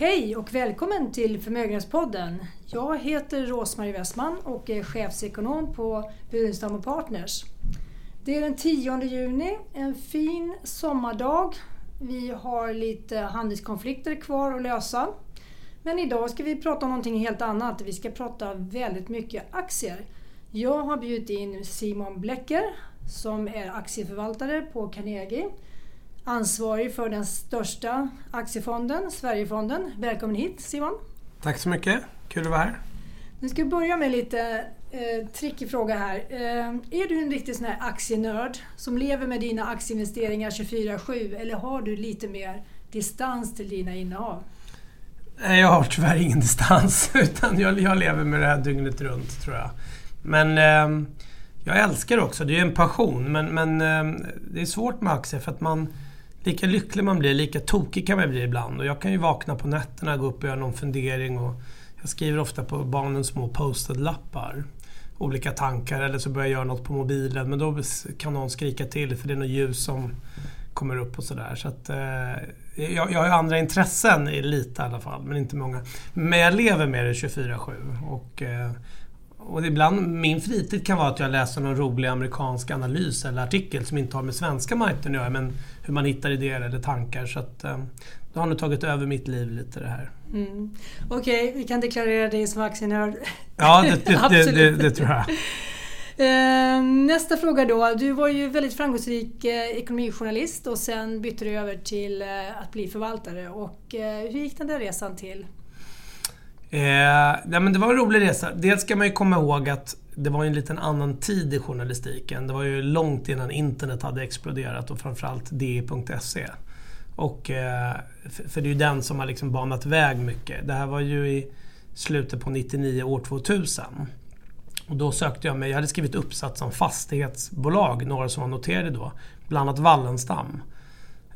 Hej och välkommen till Förmögenhetspodden. Jag heter Rosmarie Westman och är chefsekonom på Burenstam Partners. Det är den 10 juni, en fin sommardag. Vi har lite handelskonflikter kvar att lösa. Men idag ska vi prata om någonting helt annat. Vi ska prata väldigt mycket aktier. Jag har bjudit in Simon Blecker som är aktieförvaltare på Carnegie ansvarig för den största aktiefonden, Sverigefonden. Välkommen hit Simon! Tack så mycket, kul att vara här. Nu ska vi börja med lite eh, trickig fråga här. Eh, är du en riktig sån här aktienörd som lever med dina aktieinvesteringar 24-7 eller har du lite mer distans till dina innehav? Jag har tyvärr ingen distans utan jag, jag lever med det här dygnet runt tror jag. Men eh, jag älskar också, det är en passion men, men eh, det är svårt med aktier för att man lika lycklig man blir, lika tokig kan man bli ibland. Och jag kan ju vakna på nätterna, gå upp och göra någon fundering. Och jag skriver ofta på barnens små postad-lappar. Olika tankar eller så börjar jag göra något på mobilen. Men då kan någon skrika till för det är något ljus som kommer upp och sådär. Så att, eh, jag, jag har andra intressen, lite i alla fall, men inte många. Men jag lever med det 24-7. Och, eh, och ibland, min fritid kan vara att jag läser någon rolig amerikansk analys eller artikel som inte har med svenska marknaden att göra, men hur man hittar idéer eller tankar. Så att, eh, det har nog tagit över mitt liv lite det här. Mm. Okej, okay, vi kan deklarera dig som aktienörd. Ja, det, det, det, det, det tror jag. Eh, nästa fråga då. Du var ju väldigt framgångsrik eh, ekonomijournalist och sen bytte du över till att bli förvaltare. Och hur gick den där resan till? Eh, nej, men det var en rolig resa. Dels ska man ju komma ihåg att det var en liten annan tid i journalistiken. Det var ju långt innan internet hade exploderat och framförallt di.se. Och, eh, för det är ju den som har liksom banat väg mycket. Det här var ju i slutet på 99, år 2000. Och då sökte jag mig, jag hade skrivit uppsats om fastighetsbolag, några som var noterade då. Bland annat Wallenstam.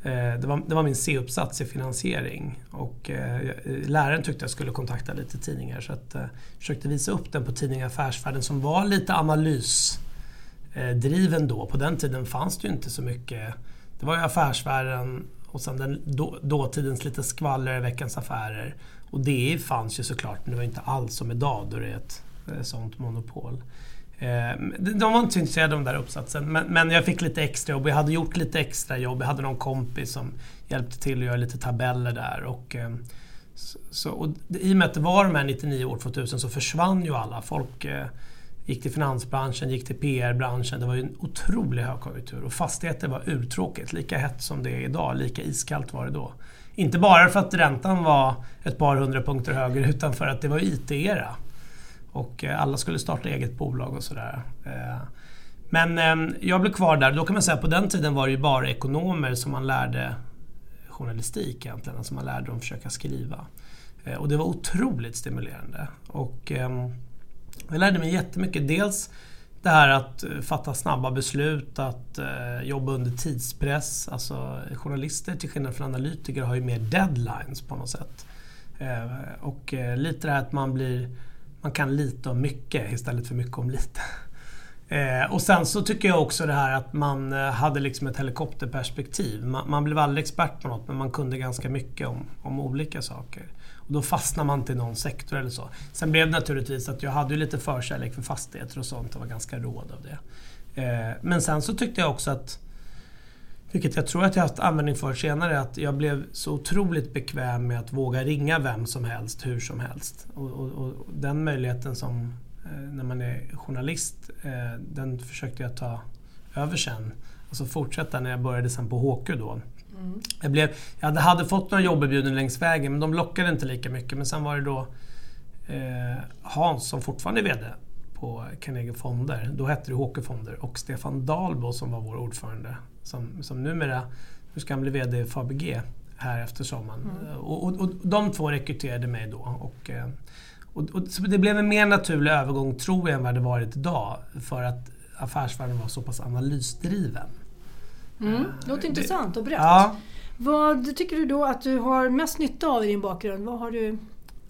Eh, det var, det var min C-uppsats i finansiering och eh, eh, läraren tyckte jag skulle kontakta lite tidningar så att, eh, försökte visa upp den på tidningen Affärsvärlden som var lite analysdriven eh, då. På den tiden fanns det ju inte så mycket. Det var ju Affärsvärlden och sen den då, dåtidens lite skvaller i Veckans Affärer. Och det fanns ju såklart men det var inte alls som idag då det är ett, ett sånt monopol. Ehm, de var inte så intresserade av den där uppsatsen men, men jag fick lite extra jobb. Jag hade gjort lite extra jobb. Jag hade någon kompis som hjälpte till att göra lite tabeller där. Och, ehm, så, och I och med att det var de här 99 år 2000 så försvann ju alla. Folk eh, gick till finansbranschen, gick till PR-branschen. Det var ju en otrolig högkonjunktur och fastigheter var urtråkigt. Lika hett som det är idag, lika iskallt var det då. Inte bara för att räntan var ett par hundra punkter högre utan för att det var IT-era. Och eh, alla skulle starta eget bolag och sådär. Eh, men eh, jag blev kvar där. Då kan man säga att på den tiden var det ju bara ekonomer som man lärde journalistik egentligen. Alltså man lärde dem försöka skriva. Och det var otroligt stimulerande. Och ehm, jag lärde mig jättemycket. Dels det här att fatta snabba beslut, att jobba under tidspress. Alltså journalister till skillnad från analytiker har ju mer deadlines på något sätt. och lite det här att man blir man kan lite om mycket istället för mycket om lite. Eh, och sen så tycker jag också det här att man eh, hade liksom ett helikopterperspektiv. Man, man, blev aldrig expert på något men man kunde ganska mycket om, om olika saker. Och då fastnar man inte i någon sektor eller så. Sen blev det naturligtvis att jag hade lite förkärlek för fastigheter och sånt och var ganska råd av det. Eh, men sen så tyckte jag också att vilket jag tror att jag haft användning för senare, att jag blev så otroligt bekväm med att våga ringa vem som helst, hur som helst. Och, och, och den möjligheten som eh, när man är journalist, eh, den försökte jag ta över sen. Alltså fortsätta när jag började sen på HQ då. Mm. Jag, blev, jag hade, fått några jobberbjudanden längs vägen men de lockade inte lika mycket. Men sen var det då eh, Hans som fortfarande är VD på Carnegie Fonder. Då hette det HQ Fonder och Stefan Dahlbo som var vår ordförande som, som numera nu ska han bli VD i Fabg här efter sommaren. Mm. Och, och, och, de två rekryterade mig då. Och, eh, och, och, det blev en mer naturlig övergång, tror jag, än vad det varit idag. För att affärsvärlden var så pass analysdriven. Mm. Det låter det, intressant och brett. Ja. Vad tycker du då att du har mest nytta av i din bakgrund? Vad har du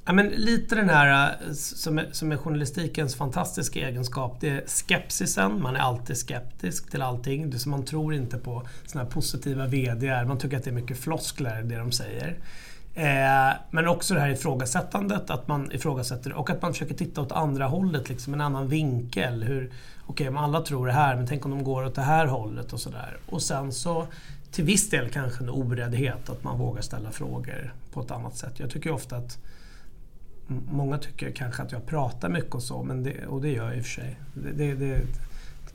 Ja, men lite den här eh, som är, som är journalistikens fantastiska egenskap. Det är skepsisen. Man är alltid skeptisk till allting. Det som man tror inte på såna här positiva VDR. Man tycker att det är mycket floskler det de säger. Eh, men också det här ifrågasättandet, att man ifrågasätter och att man försöker titta åt andra hållet, liksom en annan vinkel. Hur, Okej, okay, alla tror det här, men tänk om de går åt det här hållet och sådär. Och sen så till viss del kanske en oräddhet, att man vågar ställa frågor på ett annat sätt. Jag tycker ofta att Många tycker kanske att jag pratar mycket och så, men det, och det gör jag i och för sig. Det, det,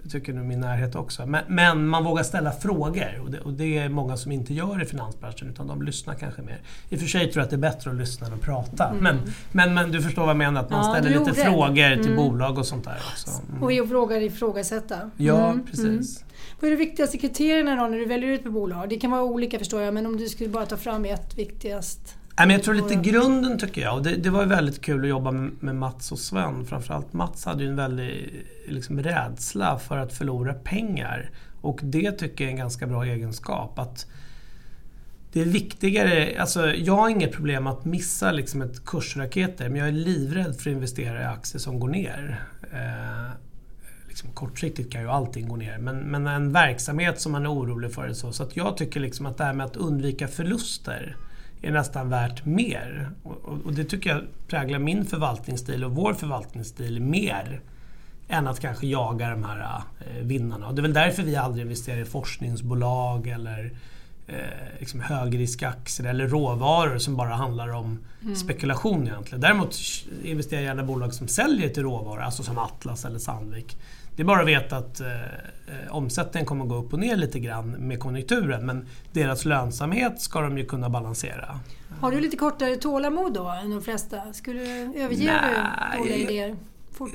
tycker nog min närhet också. Men, men, man vågar ställa frågor och det, och det, är många som inte gör i finansbranschen utan de lyssnar kanske mer. I och för sig tror jag att det är bättre att lyssna än att prata. Mm. Men, men, men du förstår vad jag menar, att man ja, ställer lite frågor till mm. bolag och sånt där också. Mm. Och vågar ifrågasätta. Ja, mm. precis. Vad är de viktigaste kriterierna då när du väljer ut ett bolag? Det kan vara olika förstår jag, men om du skulle bara ta fram ett viktigast? Jag tror lite grunden tycker jag, och det, det var väldigt kul att jobba med Mats och Sven. Framförallt Mats hade ju en väldig liksom, rädsla för att förlora pengar. Och det tycker jag är en ganska bra egenskap. Att det är viktigare, alltså jag har inget problem att missa liksom ett kursraketer men jag är livrädd för att investera i aktier som går ner. Eh, liksom, kortsiktigt kan ju allting gå ner men, men en verksamhet som man är orolig för. Så, så att jag tycker liksom att det här med att undvika förluster är nästan värt mer. Och, och det tycker jag präglar min förvaltningsstil och vår förvaltningsstil mer än att kanske jaga de här eh, vinnarna. Och det är väl därför vi aldrig investerar i forskningsbolag eller eh, liksom högriskaktier eller råvaror som bara handlar om mm. spekulation egentligen. Däremot investerar jag gärna i bolag som säljer till råvaror, alltså som Atlas eller Sandvik. Det är bara att veta att eh, eh, omsättningen kommer att gå upp och ner lite grann med konjunkturen men deras lönsamhet ska de ju kunna balansera. Har du lite kortare tålamod då än de flesta? Skulle du överge dåliga idéer?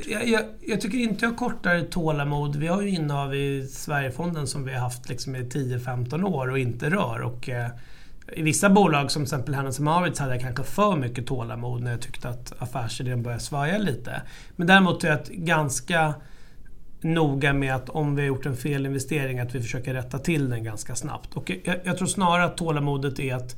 Jag, jag, jag, tycker inte jag har kortare tålamod. Vi har ju innehav i Sverigefonden som vi har haft liksom i 10-15 år och inte rör. Och, eh, I vissa bolag som till exempel Hennes Mauritz hade jag kanske för mycket tålamod när jag tyckte att affärsidén började svaja lite. Men däremot är jag ganska noga med att om vi har gjort en felinvestering att vi försöker rätta till den ganska snabbt. Och jag, jag tror snarare att tålamodet är att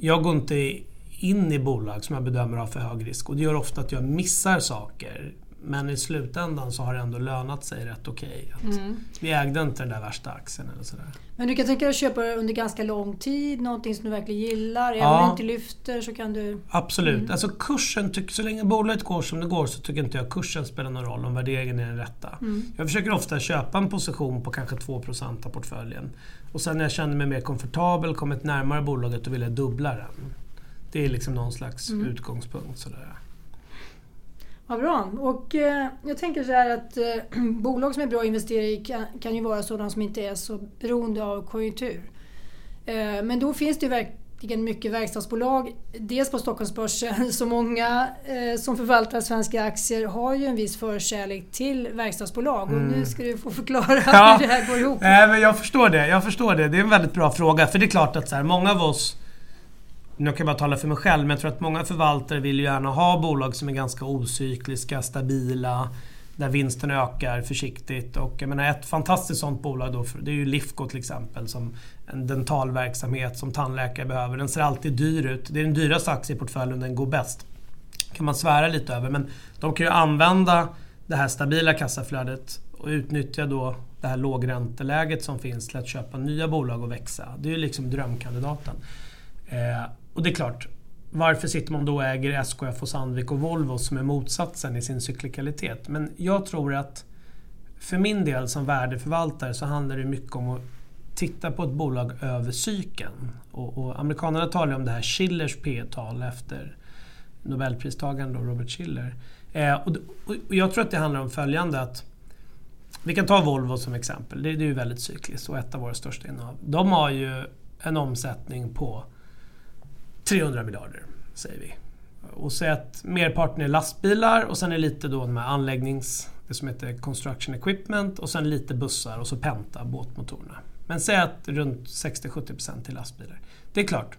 jag går inte in i bolag som jag bedömer har för hög risk och det gör ofta att jag missar saker. Men i slutändan så har det ändå lönat sig rätt okej. Okay. Mm. Vi ägde inte den där värsta aktien eller sådär. Men du kan tänka dig att köpa under ganska lång tid, någonting som du verkligen gillar. Även om det inte lyfter så kan du... Absolut. Mm. Alltså kursen, så länge bolaget går som det går så tycker inte jag kursen spelar någon roll om värderingen är den rätta. Mm. Jag försöker ofta köpa en position på kanske 2% av portföljen. Och sen när jag känner mig mer komfortabel, kommit närmare bolaget, då vill jag dubbla den. Det är liksom någon slags mm. utgångspunkt. Sådär. Vad bra. Och eh, jag tänker så här att eh, bolag som är bra att investera i kan, kan ju vara sådana som inte är så beroende av konjunktur. Eh, men då finns det ju verkligen mycket verkstadsbolag. Dels på Stockholmsbörsen, så många eh, som förvaltar svenska aktier har ju en viss förkärlek till verkstadsbolag. Mm. Och nu mm. ska du få förklara ja. hur det här går ihop. Nej, men jag förstår det. Jag förstår det. Det är en väldigt bra fråga. För det är klart att så här, många av oss nu kan jag bara tala för mig själv, men jag tror att många förvaltare vill ju gärna ha bolag som är ganska ocykliska, stabila, där vinsten ökar försiktigt. Och jag menar ett fantastiskt sånt bolag då, det är ju Lifco till exempel, som en dentalverksamhet som tandläkare behöver. Den ser alltid dyr ut. Det är den dyraste aktieportföljen, den går bäst. kan man svära lite över, men de kan ju använda det här stabila kassaflödet och utnyttja då det här lågränteläget som finns till att köpa nya bolag och växa. Det är ju liksom drömkandidaten. Eh, och det är klart, varför sitter man då och äger SKF och Sandvik och Volvo som är motsatsen i sin cyklikalitet? Men jag tror att för min del som värdeförvaltare så handlar det mycket om att titta på ett bolag över cykeln. Och, och amerikanerna talar om det här Schillers P-tal efter Nobelpristagaren då, Robert Schiller. Eh, och, och, jag tror att det handlar om följande att vi kan ta Volvo som exempel. Det, det är ju väldigt cykliskt och ett av våra största innehav. De har ju en omsättning på 300 miljarder, säger vi. Och säg att merparten är lastbilar och sen är lite då de här anläggnings... Det som heter construction equipment och sen lite bussar och så Penta, båtmotorerna. Men säg att runt 60-70% är lastbilar. Det är klart.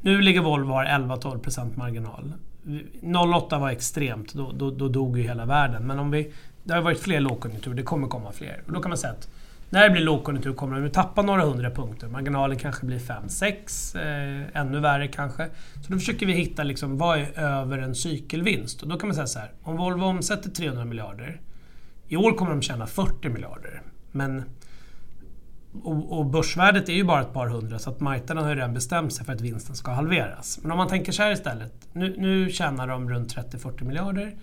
Nu ligger Volvo har 11-12% marginal. 08 var extremt, då, då, då dog ju hela världen. Men om vi... Det har varit fler lågkonjunkturer, det kommer komma fler. Och då kan man säga att när det blir lågkonjunktur kommer de att tappa några hundra punkter. Marginalen kanske blir 5-6, eh, ännu värre kanske. Så då försöker vi hitta liksom, vad är över en cykelvinst? Och då kan man säga så här, om Volvo omsätter 300 miljarder, i år kommer de tjäna 40 miljarder. Men och, och börsvärdet är ju bara ett par hundra så att marknaden har ju redan bestämt sig för att vinsten ska halveras. Men om man tänker så här istället. Nu, nu tjänar de runt 30-40 miljarder.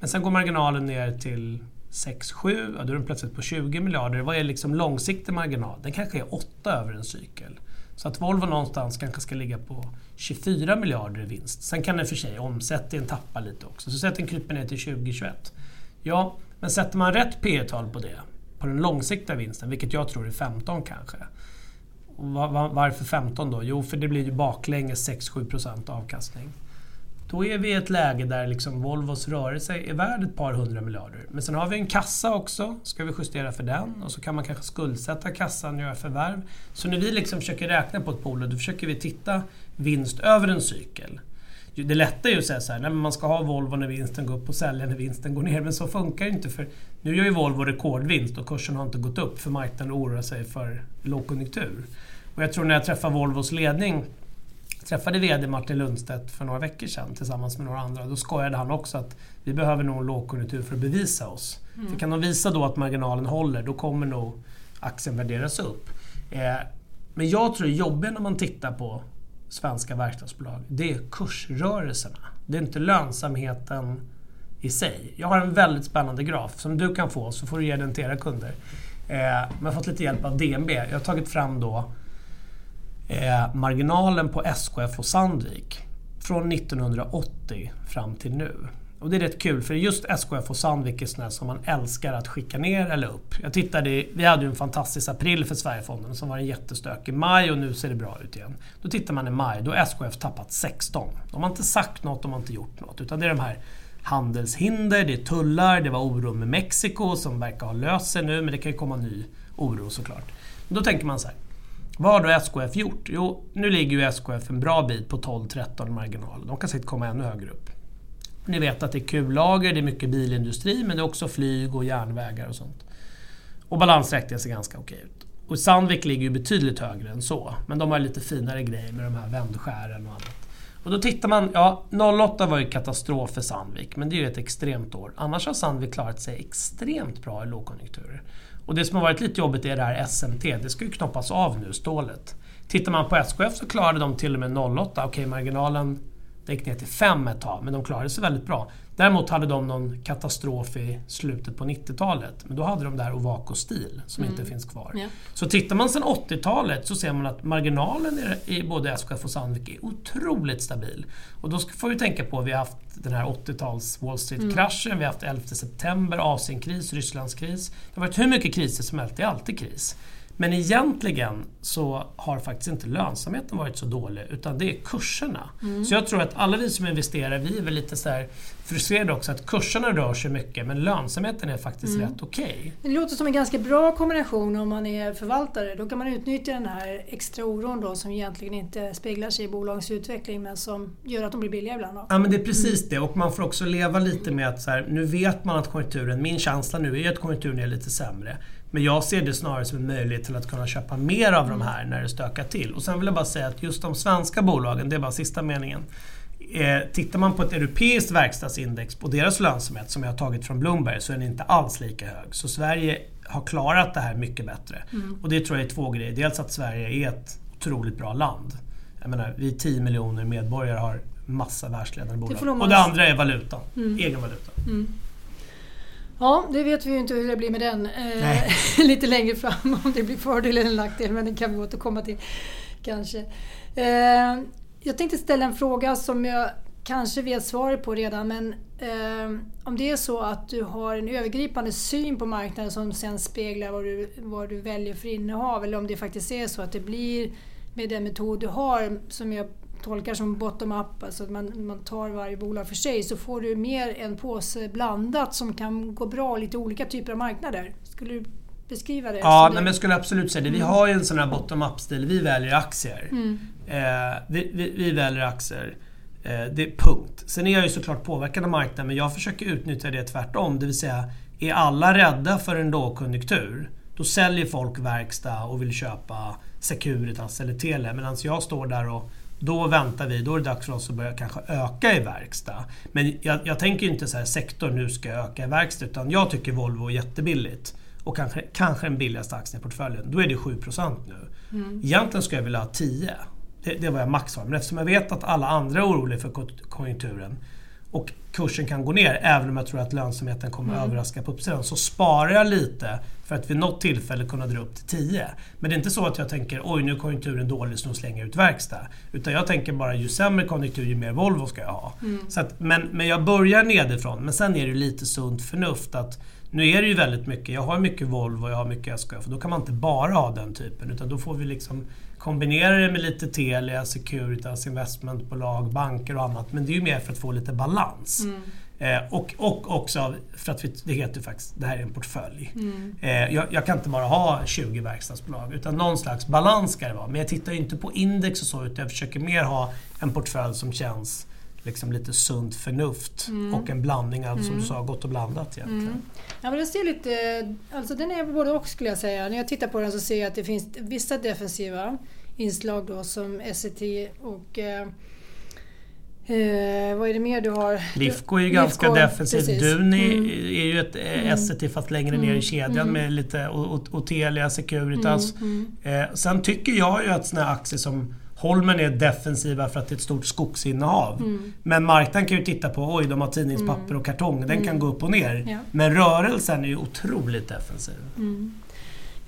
Men sen går marginalen ner till 6-7, ja, då är den plötsligt på 20 miljarder. Vad är liksom långsiktig marginal? Den kanske är 8 över en cykel. Så att Volvo någonstans kanske ska ligga på 24 miljarder i vinst. Sen kan den för sig omsättningen tappa lite också. Så sätt den kryper ner till 2021. Ja, men sätter man rätt P tal på det, på den långsiktiga vinsten, vilket jag tror är 15 kanske. varför 15 då? Jo, för det blir ju baklänges 6-7% avkastning. Då är vi i ett läge där liksom Volvos rörelse är värd ett par hundra miljarder. Men sen har vi en kassa också. Ska vi justera för den? Och så kan man kanske skuldsätta kassan och göra förvärv. Så när vi liksom försöker räkna på ett bolag, då försöker vi titta vinst över en cykel. Det lätta är ju att säga så här, nej, man ska ha Volvo när vinsten går upp och sälja när vinsten går ner. Men så funkar det inte. för Nu gör ju Volvo rekordvinst och kursen har inte gått upp för marknaden oroar sig för lågkonjunktur. Och jag tror när jag träffar Volvos ledning träffade VD Martin Lundstedt för några veckor sedan tillsammans med några andra. Då skojade han också att vi behöver nog en lågkonjunktur för att bevisa oss. Mm. För kan de visa då att marginalen håller, då kommer nog aktien värderas upp. Eh, men jag tror det jobbiga när man tittar på svenska verkstadsbolag, det är kursrörelserna. Det är inte lönsamheten i sig. Jag har en väldigt spännande graf som du kan få, så får du ge den till era kunder. Eh, men jag har fått lite hjälp av DNB. Jag har tagit fram då eh, marginalen på SKF och Sandvik från 1980 fram till nu. Och det är rätt kul för just SKF och Sandvik är sådana som man älskar att skicka ner eller upp. Jag tittade, vi hade ju en fantastisk april för Sverigefonden som var en jättestökig maj och nu ser det bra ut igen. Då tittar man i maj, då har SKF tappat 16. De har inte sagt något, de har inte gjort något. Utan det är de här handelshinder, det är tullar, det var oro med Mexiko som verkar ha löst sig nu men det kan ju komma ny oro såklart. Då tänker man så här, vad har då SKF gjort? Jo, nu ligger ju SKF en bra bit på 12-13 marginal. De kan säkert komma ännu högre upp. Ni vet att det är kullager, det är mycket bilindustri, men det är också flyg och järnvägar och sånt. Och balansräkningen ser ganska okej ut. Och Sandvik ligger ju betydligt högre än så. Men de har lite finare grejer med de här vändskären och annat. Och då tittar man, ja 08 var ju katastrof för Sandvik, men det är ju ett extremt år. Annars har Sandvik klarat sig extremt bra i lågkonjunkturer. Och det som har varit lite jobbigt är det här SMT, det ska ju knoppas av nu, stålet. Tittar man på SKF så klarade de till och med 08, okej okay, marginalen det gick ner till 5 ett tag, men de klarade sig väldigt bra. Däremot hade de någon katastrof i slutet på 90-talet. Men då hade de det här Ovako Steel som mm. inte finns kvar. Ja. Så tittar man sedan 80-talet så ser man att marginalen i både SKF och Sandvik är otroligt stabil. Och då får vi tänka på att vi har haft den här 80-tals Wall Street-kraschen, mm. vi har haft 11 september, Asienkris, Rysslandskris. Det har varit hur mycket kriser som helst, det är alltid kris. Men egentligen så har faktiskt inte lönsamheten varit så dålig utan det är kurserna. Mm. Så jag tror att alla vi som investerar, vi är väl lite så frustrerade också att kurserna rör sig mycket men lönsamheten är faktiskt mm. rätt okej. Okay. Det låter som en ganska bra kombination om man är förvaltare. Då kan man utnyttja den här extra oron då som egentligen inte speglar sig i bolagens utveckling men som gör att de blir billiga ibland. Då. Ja men det är precis mm. det och man får också leva lite med att så här, nu vet man att konjunkturen, min känsla nu är att konjunkturen är lite sämre. Men jag ser det snarare som en möjlighet till att kunna köpa mer av de här när det stökar till. Och sen vill jag bara säga att just de svenska bolagen, det är bara sista meningen. Eh, tittar man på ett europeiskt verkstadsindex på deras lönsamhet som jag har tagit från Bloomberg så är den inte alls lika hög. Så Sverige har klarat det här mycket bättre. Mm. Och det tror jag är två grejer. Dels att Sverige är ett otroligt bra land. Jag menar, vi 10 miljoner medborgare har massa världsledande bolag. Och det andra är valutan, mm. egen valuta. Mm. Ja, det vet vi ju inte hur det blir med den eh, lite längre fram, om det blir fördel eller nackdel, men det kan vi återkomma till kanske. Eh, jag tänkte ställa en fråga som jag kanske vet svaret på redan, men eh, om det är så att du har en övergripande syn på marknaden som sen speglar vad du, vad du väljer för innehav, eller om det faktiskt är så att det blir med den metod du har, som jag tolkar som bottom-up, alltså att man, man tar varje bolag för sig, så får du mer en påse blandat som kan gå bra lite olika typer av marknader. Skulle du beskriva det? Ja, nej, men jag skulle absolut säga det. Vi mm. har ju en sån här bottom-up-stil. Vi väljer aktier. Mm. Eh, vi, vi, vi, väljer aktier. Eh, det är punkt. Sen är jag ju såklart påverkad av marknaden, men jag försöker utnyttja det tvärtom. Det vill säga, är alla rädda för en lågkonjunktur, då säljer folk verkstad och vill köpa Securitas eller Telia. Medan jag står där och då väntar vi, då är det dags för oss att börja kanske öka i verkstad. Men jag, jag tänker inte så här sektor, nu ska jag öka i verkstad. Utan jag tycker Volvo är jättebilligt. och kanske, kanske den billigaste aktien i portföljen, då är det 7% nu. Mm. Egentligen skulle jag vilja ha 10. Det, det var jag max har. Men eftersom jag vet att alla andra är oroliga för konjunkturen och kursen kan gå ner även om jag tror att lönsamheten kommer mm. överraska på uppsidan. Så sparar jag lite för att vid något tillfälle kunna dra upp till 10. Men det är inte så att jag tänker oj nu är konjunkturen dålig så nu slänger jag ut verkstad. Utan jag tänker bara ju sämre konjunktur ju mer Volvo ska jag ha. Mm. Så att, men, men jag börjar nedifrån men sen är det lite sunt förnuft att nu är det ju väldigt mycket, jag har mycket Volvo och jag har mycket SKF och då kan man inte bara ha den typen utan då får vi liksom kombinera det med lite Telia, Securitas, investmentbolag, banker och annat. Men det är ju mer för att få lite balans. Mm. Eh, och, och också för att vi, det heter faktiskt, det här är en portfölj. Mm. Eh, jag, jag, kan inte bara ha 20 verkstadsbolag utan någon slags balans ska det vara. Men jag tittar inte på index och så utan jag försöker mer ha en portfölj som känns liksom lite sunt förnuft mm. och en blandning av, som du sa, gott och blandat egentligen. Mm. Ja, men det ser lite, alltså den är både och skulle jag säga. När jag tittar på den så ser jag att det finns vissa defensiva inslag då som SET och eh, eh, vad är det mer du har? Lifco är ju Lifco, ganska defensivt. Duni mm. är ju ett eh, mm. Fast längre ner i mm. kedjan mm. med lite och, och, Telia, Securitas. Mm. mm. Eh, sen tycker jag ju att såna aktier som Holmen är defensiva för att det är ett stort skogsinnehav. Mm. Men marknaden kan ju titta på, oj de har tidningspapper mm. och kartong, den mm. kan gå upp och ner. Ja. Men rörelsen är ju otroligt defensiv.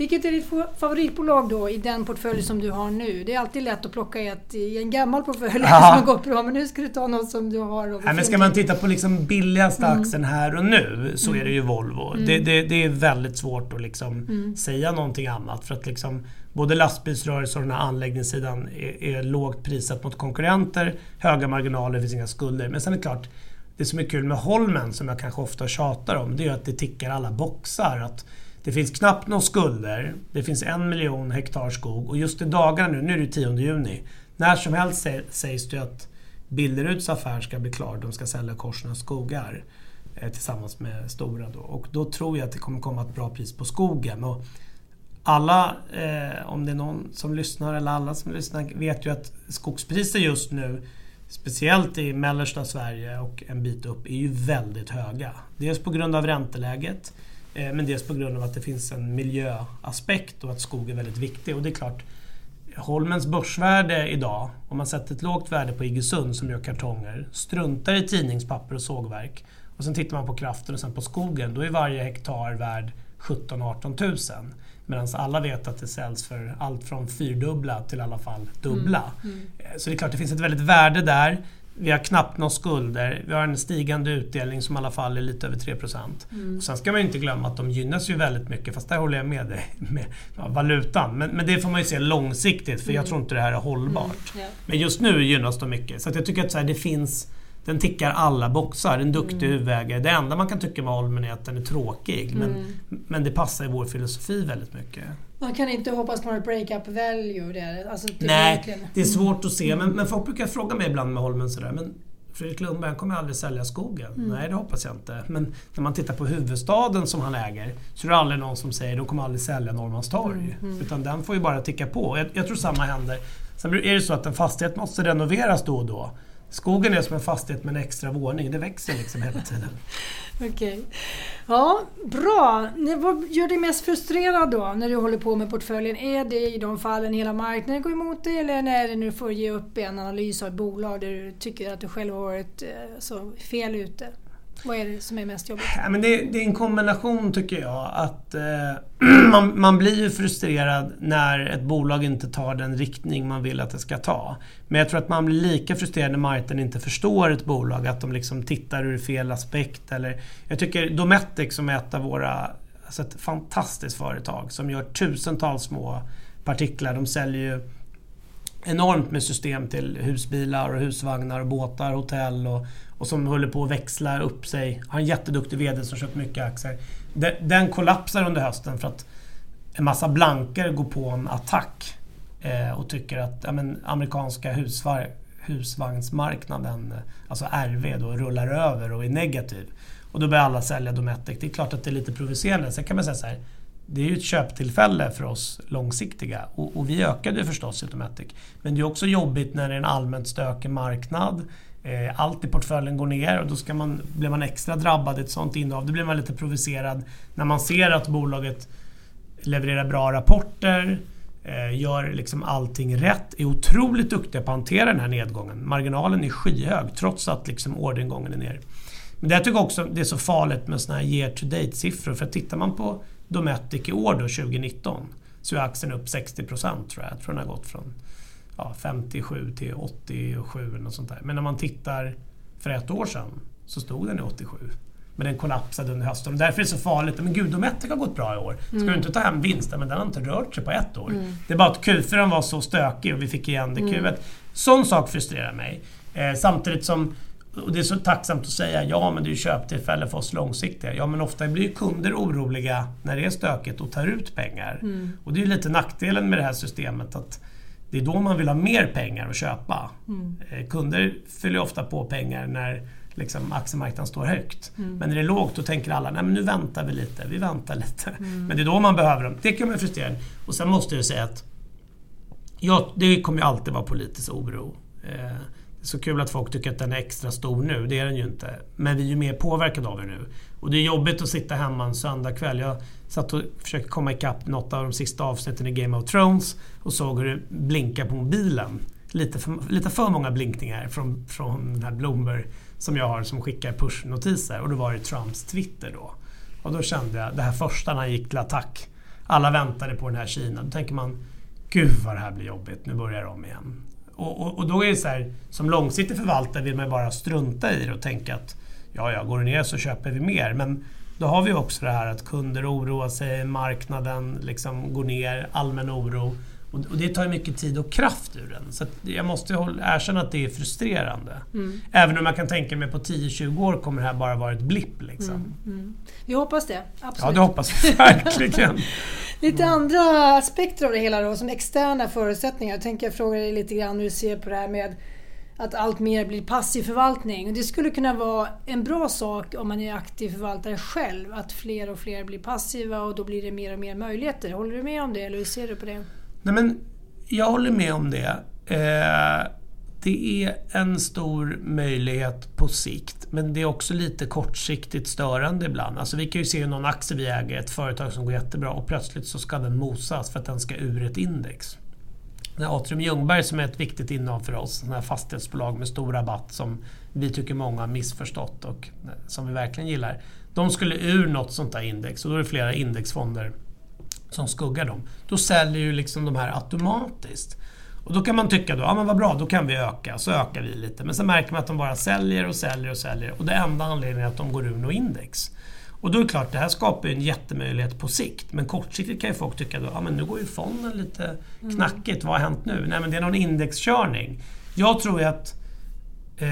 Mm. Vilket är ditt favoritbolag då i den portfölj som du har nu? Det är alltid lätt att plocka ett i en gammal portfölj som har gått bra, men nu ska du ta något som du har. Nej, men ska man titta på liksom billigaste mm. aktien här och nu så mm. är det ju Volvo. Mm. Det, det, det, är väldigt svårt att liksom mm. säga någonting annat. För att liksom, både lastbilsrörelse och den här anläggningssidan är, är lågt prissatt mot konkurrenter, höga marginaler, finns inga skulder. Men sen är det klart, det som är kul med Holmen, som jag kanske ofta tjatar om, det är att det tickar alla boxar. Att det finns knappt några skulder, det finns en miljon hektar skog och just i dagarna nu, nu är det 10 juni, när som helst sägs det att Billeruds affär ska bli klar, de ska sälja Korsnäs skogar eh, tillsammans med Stora. Då. Och då tror jag att det kommer komma ett bra pris på skogen. Och alla, eh, om det är någon som lyssnar eller alla som lyssnar, vet ju att skogspriser just nu, speciellt i mellersta Sverige och en bit upp, är ju väldigt höga. Dels på grund av ränteläget, eh, men dels på grund av att det finns en miljöaspekt och att skog är väldigt viktig. Och det är klart, Holmens börsvärde idag, om man sätter ett lågt värde på Iggesund som gör kartonger, struntar i tidningspapper och sågverk och sen tittar man på kraften och sen på skogen, då är varje hektar värd 17-18 tusen. Medan alla vet att det säljs för allt från fyrdubbla till i alla fall dubbla. Mm. Mm. Så det är klart, det finns ett väldigt värde där. Vi har knappt några skulder. Vi har en stigande utdelning som i alla fall är lite över 3 mm. Sen ska man inte glömma att de gynnas ju väldigt mycket, fast där håller jag med dig, med valutan. Men, men det får man ju se långsiktigt, för jag mm. tror inte det här är hållbart. Mm. Yeah. Men just nu gynnas de mycket. Så jag tycker att så här, det finns den tickar alla boxar, en duktig mm. huvudägare. Det enda man kan tycka med Holmen är att den är tråkig. Men, mm. men det passar i vår filosofi väldigt mycket. Man kan inte hoppas på något break-up value där? Alltså, Nej, verkligen. det är svårt att se. Men, men folk brukar fråga mig ibland med Holmen sådär. Men Fredrik Lundberg kommer aldrig sälja skogen. Mm. Nej, det hoppas jag inte. Men när man tittar på huvudstaden som han äger så är det aldrig någon som säger att de kommer aldrig sälja Norrmalmstorg. Mm. Mm. Utan den får ju bara ticka på. Jag, jag tror samma händer. Sen är det så att en fastighet måste renoveras då och då. Skogen är som en fastighet med en extra våning. Det växer liksom hela tiden. Okej. Okay. Ja, bra. Vad gör dig mest frustrerad då när du håller på med portföljen? Är det i de fallen hela marknaden går emot dig eller när det får ge upp en analys av ett bolag där du tycker att du själv har varit eh, så fel ute? Vad är det som är mest jobbigt? Ja, men det, det är en kombination tycker jag. Att eh, man, man, blir ju frustrerad när ett bolag inte tar den riktning man vill att det ska ta. Men jag tror att man blir lika frustrerad när marknaden inte förstår ett bolag. Att de liksom tittar ur fel aspekt. Eller, jag tycker Dometic som är ett av våra alltså ett fantastiskt företag som gör tusentals små partiklar. De säljer ju enormt med system till husbilar och husvagnar och båtar, hotell och, och som håller på att växla upp sig. Har en jätteduktig VD som köpt mycket aktier. Den, den kollapsar under hösten för att en massa blanker går på en attack eh, och tycker att ja, men, amerikanska husvar, husvagnsmarknaden, alltså RV, då, rullar över och är negativ. Och då börjar alla sälja Dometic. Det är klart att det är lite provocerande. Sen kan man säga så här, det är ju ett köptillfälle för oss långsiktiga och, och vi ökade förstås i Men det är också jobbigt när det är en allmänt stökig marknad Eh, allt i portföljen går ner och då ska man, blir man extra drabbad i ett sånt innehav. Då blir man lite provocerad när man ser att bolaget levererar bra rapporter, eh, gör liksom allting rätt, är otroligt duktiga på att hantera den här nedgången. Marginalen är skyhög trots att liksom orderingången är ner. Men det jag tycker också det är så farligt med såna här year to date-siffror. För tittar man på Dometic i år då, 2019, så är aktien upp 60 procent tror jag. Jag tror den har gått från ja, 57 till 87 eller något sånt där. Men när man tittar för ett år sedan så stod den i 87. Men den kollapsade under hösten. Och därför är det så farligt. Men gud, Dometic har gått bra i år. Ska mm. du inte ta hem vinsten? Men den har inte rört sig på ett år. Mm. Det är bara att Q4 var så stökig och vi fick igen det i Q1. Mm. Sån sak frustrerar mig. Eh, samtidigt som och det är så tacksamt att säga ja men det är ju köptillfälle för oss långsiktiga. Ja men ofta blir ju kunder oroliga när det är stökigt och tar ut pengar. Mm. Och det är lite nackdelen med det här systemet att det är då man vill ha mer pengar att köpa. Mm. Eh, kunder fyller ofta på pengar när liksom, aktiemarknaden står högt. Mm. Men när det är lågt då tänker alla nej men nu väntar vi lite, vi väntar lite. Mm. Men det är då man behöver dem. Det kan man frustrera. Och sen måste jag säga att ja, det kommer ju alltid vara politisk oro. Eh, så kul att folk tycker att den är extra stor nu, det är den ju inte. Men vi är ju mer påverkade av det nu. Och det är jobbigt att sitta hemma en söndagkväll. Jag satt och försökte komma ikapp något av de sista avsnitten i Game of Thrones och såg hur det blinkade på mobilen. Lite för, lite för många blinkningar från, från den här Bloomberg som jag har som skickar pushnotiser. Och då var det Trumps Twitter då. Och då kände jag, det här första när han gick till attack. Alla väntade på den här Kina. Då tänker man, gud vad det här blir jobbigt, nu börjar det om igen. Och, och, och, då är det så här, som långsiktig förvaltare vill man bara strunta i det och tänka att ja, ja, går det ner så köper vi mer. Men då har vi också det här att kunder oroar sig, marknaden liksom går ner, allmän oro. Och det tar ju mycket tid och kraft ur den. Så jag måste erkänna att det är frustrerande. Mm. Även om jag kan tänka mig på 10-20 år kommer det här bara vara ett blipp. Liksom. Mm, mm. Vi hoppas det, absolut. Ja, det hoppas vi verkligen. lite andra aspekter av det hela då, som externa förutsättningar. Jag tänker fråga dig lite grann hur du ser på det här med att allt mer blir passiv förvaltning. Det skulle kunna vara en bra sak om man är aktiv förvaltare själv, att fler och fler blir passiva och då blir det mer och mer möjligheter. Håller du med om det eller hur ser du på det? Nej, men jag håller med om det. Eh, det är en stor möjlighet på sikt, men det är också lite kortsiktigt störande ibland. Alltså vi kan ju se någon aktie vi äger, ett företag som går jättebra och plötsligt så ska den mosas för att den ska ur ett index. Atrium Ljungberg som är ett viktigt innehav för oss, ett fastighetsbolag med stor rabatt som vi tycker många har missförstått och eh, som vi verkligen gillar. De skulle ur något sånt där index och då är det flera indexfonder som skuggar dem. Då säljer ju liksom de här automatiskt. Och då kan man tycka då, ja men vad bra, då kan vi öka. Så ökar vi lite. Men sen märker man att de bara säljer och säljer och säljer. Och det enda anledningen är att de går ur något index. Och då är det klart, det här skapar ju en jättemöjlighet på sikt. Men kortsiktigt kan ju folk tycka att ja, men nu går ju fonden lite mm. knackigt. Vad har hänt nu? Nej, men det är någon indexkörning. Jag tror ju att eh,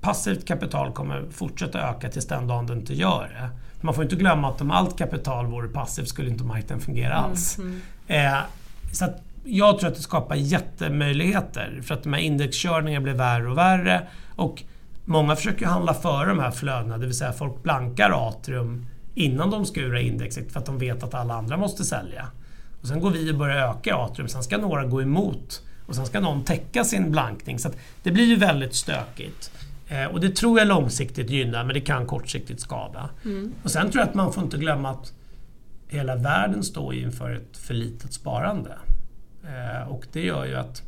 passivt kapital kommer fortsätta öka tills den dagen det inte gör det. Man får inte glömma att om allt kapital vore passivt skulle inte marknaden fungera mm, alls. Mm. Eh, så jag tror att det skapar jättemöjligheter för att de här indexkörningarna blir värre och värre. Och många försöker handla före de här flödena, det vill säga folk blankar Atrium innan de ska ura indexet för att de vet att alla andra måste sälja. Och sen går vi och börjar öka Atrium, sen ska några gå emot och sen ska någon täcka sin blankning. Så det blir ju väldigt stökigt. Eh, och det tror jag långsiktigt gynnar men det kan kortsiktigt skada. Mm. Och sen tror jag att man får inte glömma att hela världen står inför ett för litet sparande. Eh, och det gör ju att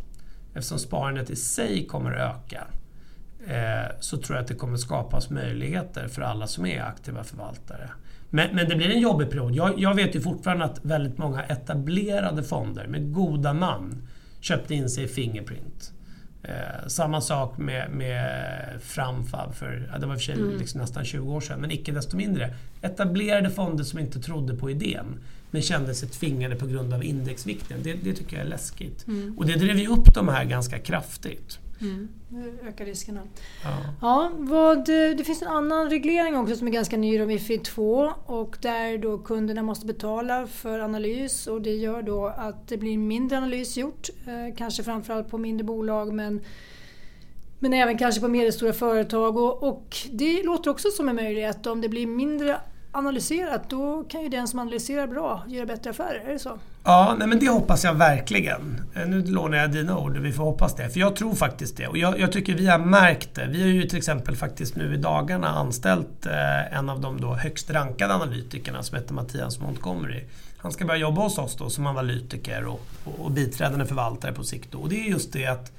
eftersom sparandet i sig kommer att öka eh, så tror jag att det kommer skapas möjligheter för alla som är aktiva förvaltare. Men, men det blir en jobbig period. Jag, jag, vet ju fortfarande att väldigt många etablerade fonder med goda namn köpte in sig i Fingerprint. Eh, samma sak med, med Framfab, för, ja, det var för sig mm. liksom nästan 20 år sedan, men icke desto mindre. Etablerade fonder som inte trodde på idén, men kände sig tvingade på grund av indexvikten. Det, det tycker jag är läskigt. Mm. Och det drev ju upp de här ganska kraftigt. Mm. ökar riskerna. Ja. Ja, vad, det finns en annan reglering också som är ganska ny, Mifid 2 och där då kunderna måste betala för analys och det gör då att det blir mindre analys gjort. Eh, kanske framförallt på mindre bolag men men även kanske på medelstora företag. Och, och, det låter också som en möjlighet om det blir mindre analyserat, då kan ju den som analyserar bra göra bättre affärer. Är det så? Ja, nej, men det hoppas jag verkligen. Eh, nu lånar jag dina ord, vi får hoppas det. För jag tror faktiskt det. Och jag, jag, tycker vi har märkt det. Vi har ju till exempel faktiskt nu i dagarna anställt eh, en av de då högst rankade analytikerna som heter Mattias Montgomery. Han ska börja jobba hos oss då som analytiker och, och, och biträdande förvaltare på sikt. Och det är just det att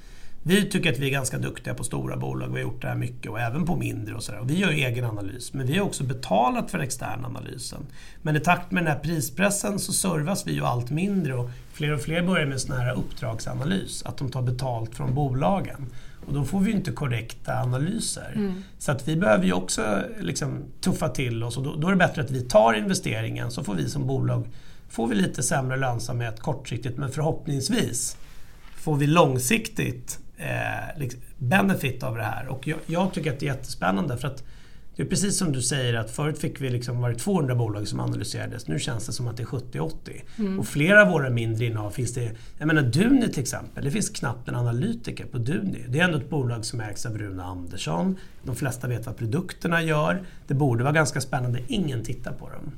vi tycker att vi är ganska duktiga på stora bolag, vi har gjort det här mycket och även på mindre och sådär. Vi gör egen analys, men vi har också betalat för den externa analysen. Men i takt med den här prispressen så servas vi ju allt mindre och fler och fler börjar med sån här uppdragsanalys, att de tar betalt från bolagen. Och då får vi ju inte korrekta analyser. Mm. Så att vi behöver ju också liksom tuffa till oss och då, då, är det bättre att vi tar investeringen så får vi som bolag får vi lite sämre lönsamhet kortsiktigt men förhoppningsvis får vi långsiktigt eh, liksom benefit av det här. Och jag, jag, tycker att det är jättespännande för att det är precis som du säger att förut fick vi liksom, var det 200 bolag som analyserades. Nu känns det som att det är 70-80. Mm. Och flera av våra mindre innehav finns det... Jag menar Duni till exempel. Det finns knappt en analytiker på Duni. Det är ändå ett bolag som ägs av Rune Andersson. De flesta vet vad produkterna gör. Det borde vara ganska spännande. Ingen tittar på dem.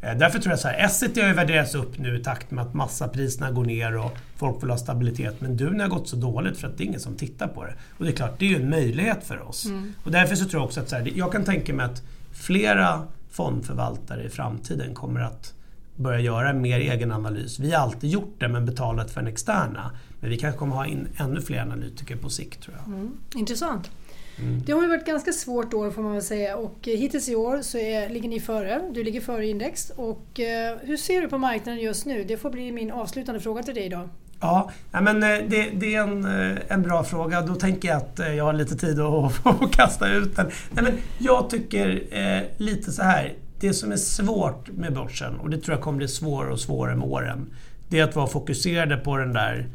Eh, därför tror jag så här, Essity har ju värderats upp nu i takt med att massapriserna går ner och folk vill ha stabilitet. Men Duni har gått så dåligt för att det är ingen som tittar på det. Och det är klart, det är ju en möjlighet för oss. Mm. Och därför så tror jag också att så här, jag kan tänka mig att flera fondförvaltare i framtiden kommer att börja göra mer egen analys. Vi har alltid gjort det men betalat för den externa. Men vi kanske kommer ha in ännu fler analytiker på sikt tror jag. Mm. Intressant. Mm. Det har ju varit ganska svårt år får man väl säga och hittills i år så är, ligger ni före. Du ligger före index. Och, eh, hur ser du på marknaden just nu? Det får bli min avslutande fråga till dig idag. Ja, men eh, det, det, är en, eh, en bra fråga. Då tänker jag att jag har lite tid att, att kasta ut den. Nej, men jag tycker eh, lite så här. Det som är svårt med börsen, och det tror jag kommer bli svårare och svårare med åren, det är att vara fokuserade på den där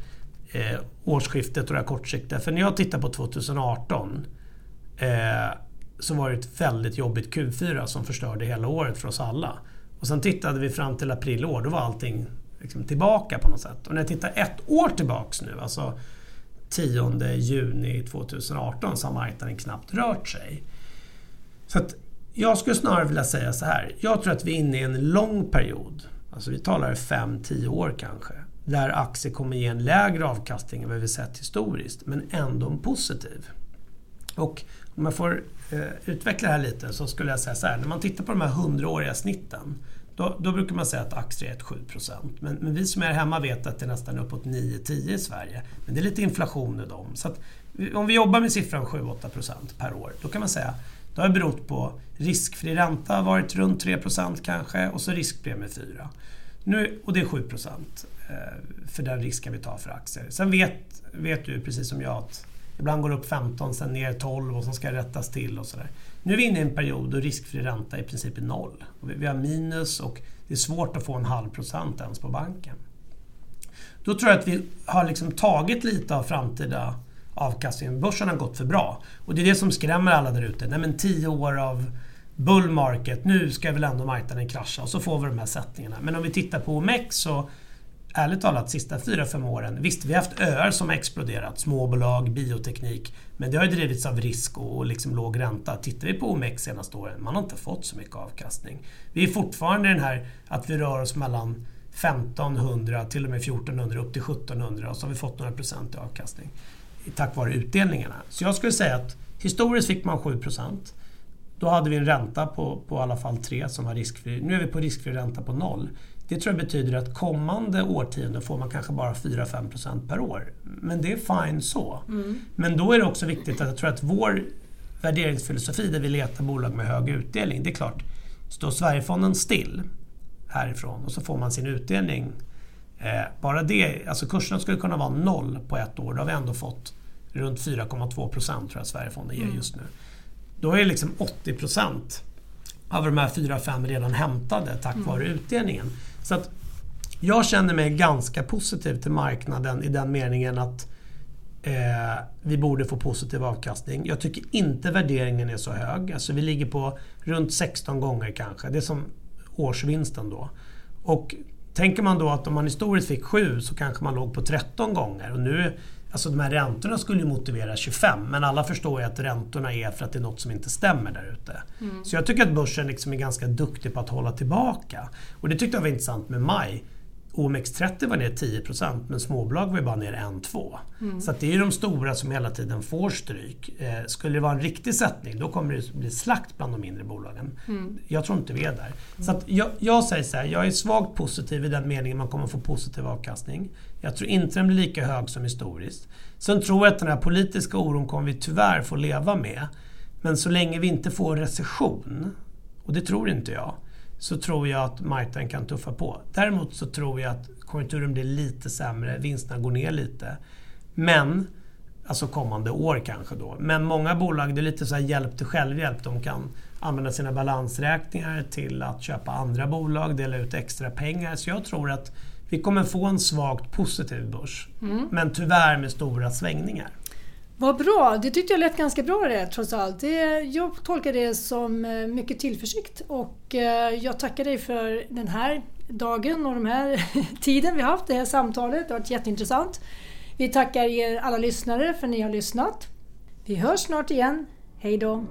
eh, årsskiftet och det här kortsiktiga. För när jag tittar på 2018 eh, så var det ett väldigt jobbigt Q4 som förstörde hela året för oss alla. Och sen tittade vi fram till april år, då var allting liksom tillbaka på något sätt. Och när jag tittar ett år tillbaks nu, alltså 10 juni 2018, så har marknaden knappt rört sig. Så att jag skulle snarare vilja säga så här. Jag tror att vi är inne i en lång period, alltså vi talar 5-10 år kanske, där aktier kommer ge en lägre avkastning än vad vi sett historiskt, men ändå en positiv. Och om jag får eh, utveckla det här lite så skulle jag säga så här. När man tittar på de här 100-åriga snitten då, då, brukar man säga att aktier är ett 7 men, men vi som är hemma vet att det är nästan uppåt 9-10 i Sverige. Men det är lite inflation i dem. Så att, om vi jobbar med siffran 7-8% per år, då kan man säga det har berott på riskfri ränta varit runt 3% kanske och så riskpremie 4. Nu, och det är 7 eh, för den risken vi tar för aktier. Sen vet, vet du precis som jag att Ibland går det upp 15, sen ner 12 och sen ska det rättas till och sådär. Nu är vi inne i en period då riskfri ränta i princip är noll. Vi har minus och det är svårt att få en halv procent ens på banken. Då tror jag att vi har liksom tagit lite av framtida avkastningen. Börsen har gått för bra. Och det är det som skrämmer alla där ute. Nej men 10 år av bull market, nu ska väl ändå marknaden krascha och så får vi de här sättningarna. Men om vi tittar på OMX så ärligt talat sista 4-5 åren, visst vi har haft öar som har exploderat, småbolag, bioteknik, men det har ju drivits av risk och liksom låg ränta. Tittar vi på OMX senaste åren, man har inte fått så mycket avkastning. Vi är fortfarande i den här att vi rör oss mellan 1500 till och med 1400 upp till 1700 och så har vi fått några procent i avkastning tack vare utdelningarna. Så jag skulle säga att historiskt fick man 7 procent. Då hade vi en ränta på, på i alla fall 3 som var riskfri. Nu är vi på riskfri ränta på 0. Det tror jag betyder att kommande årtionden får man kanske bara 4-5% per år. Men det är fine så. Mm. Men då är det också viktigt att jag tror att vår värderingsfilosofi där vi letar bolag med hög utdelning, det är klart, står Sverigefonden still härifrån och så får man sin utdelning. Eh, bara det, alltså kurserna skulle kunna vara noll på ett år, då har vi ändå fått runt 4,2 procent tror jag Sverigefonden ger mm. just nu. Då är liksom 80 procent av de här 4-5 redan hämtade tack mm. vare utdelningen. Så att jag känner mig ganska positiv till marknaden i den meningen att eh, vi borde få positiv avkastning. Jag tycker inte värderingen är så hög. Alltså vi ligger på runt 16 gånger kanske. Det är som årsvinsten då. Och tänker man då att om man historiskt fick 7 så kanske man låg på 13 gånger. Och nu Alltså de här räntorna skulle ju motivera 25 men alla förstår ju att räntorna är för att det är något som inte stämmer där ute. Mm. Så jag tycker att börsen liksom är ganska duktig på att hålla tillbaka. Och det tyckte jag var intressant med maj. OMX30 var ner 10% men småbolag var bara ner 1-2. Mm. Så det är de stora som hela tiden får stryk. Eh, skulle det vara en riktig sättning då kommer det bli slakt bland de mindre bolagen. Mm. Jag tror inte vi är där. Mm. Så jag, jag, säger så här, jag är svagt positiv i den meningen man kommer få positiv avkastning. Jag tror inte den blir lika hög som historiskt. Sen tror jag att den här politiska oron kommer vi tyvärr få leva med. Men så länge vi inte får recession, och det tror inte jag, så tror jag att marknaden kan tuffa på. Däremot så tror jag att konjunkturen blir lite sämre, vinsterna går ner lite. Men, alltså kommande år kanske då. Men många bolag, det är lite så här hjälp till självhjälp. De kan använda sina balansräkningar till att köpa andra bolag, dela ut extra pengar. Så jag tror att vi kommer få en svagt positiv börs. Mm. Men tyvärr med stora svängningar. Vad bra, det tyckte jag lät ganska bra det trots allt. Det, jag tolkar det som eh, mycket tillförsikt och eh, jag tackar dig för den här dagen och den här tiden vi haft, det här samtalet. Det har varit jätteintressant. Vi tackar er alla lyssnare för att ni har lyssnat. Vi hörs snart igen. Hej då!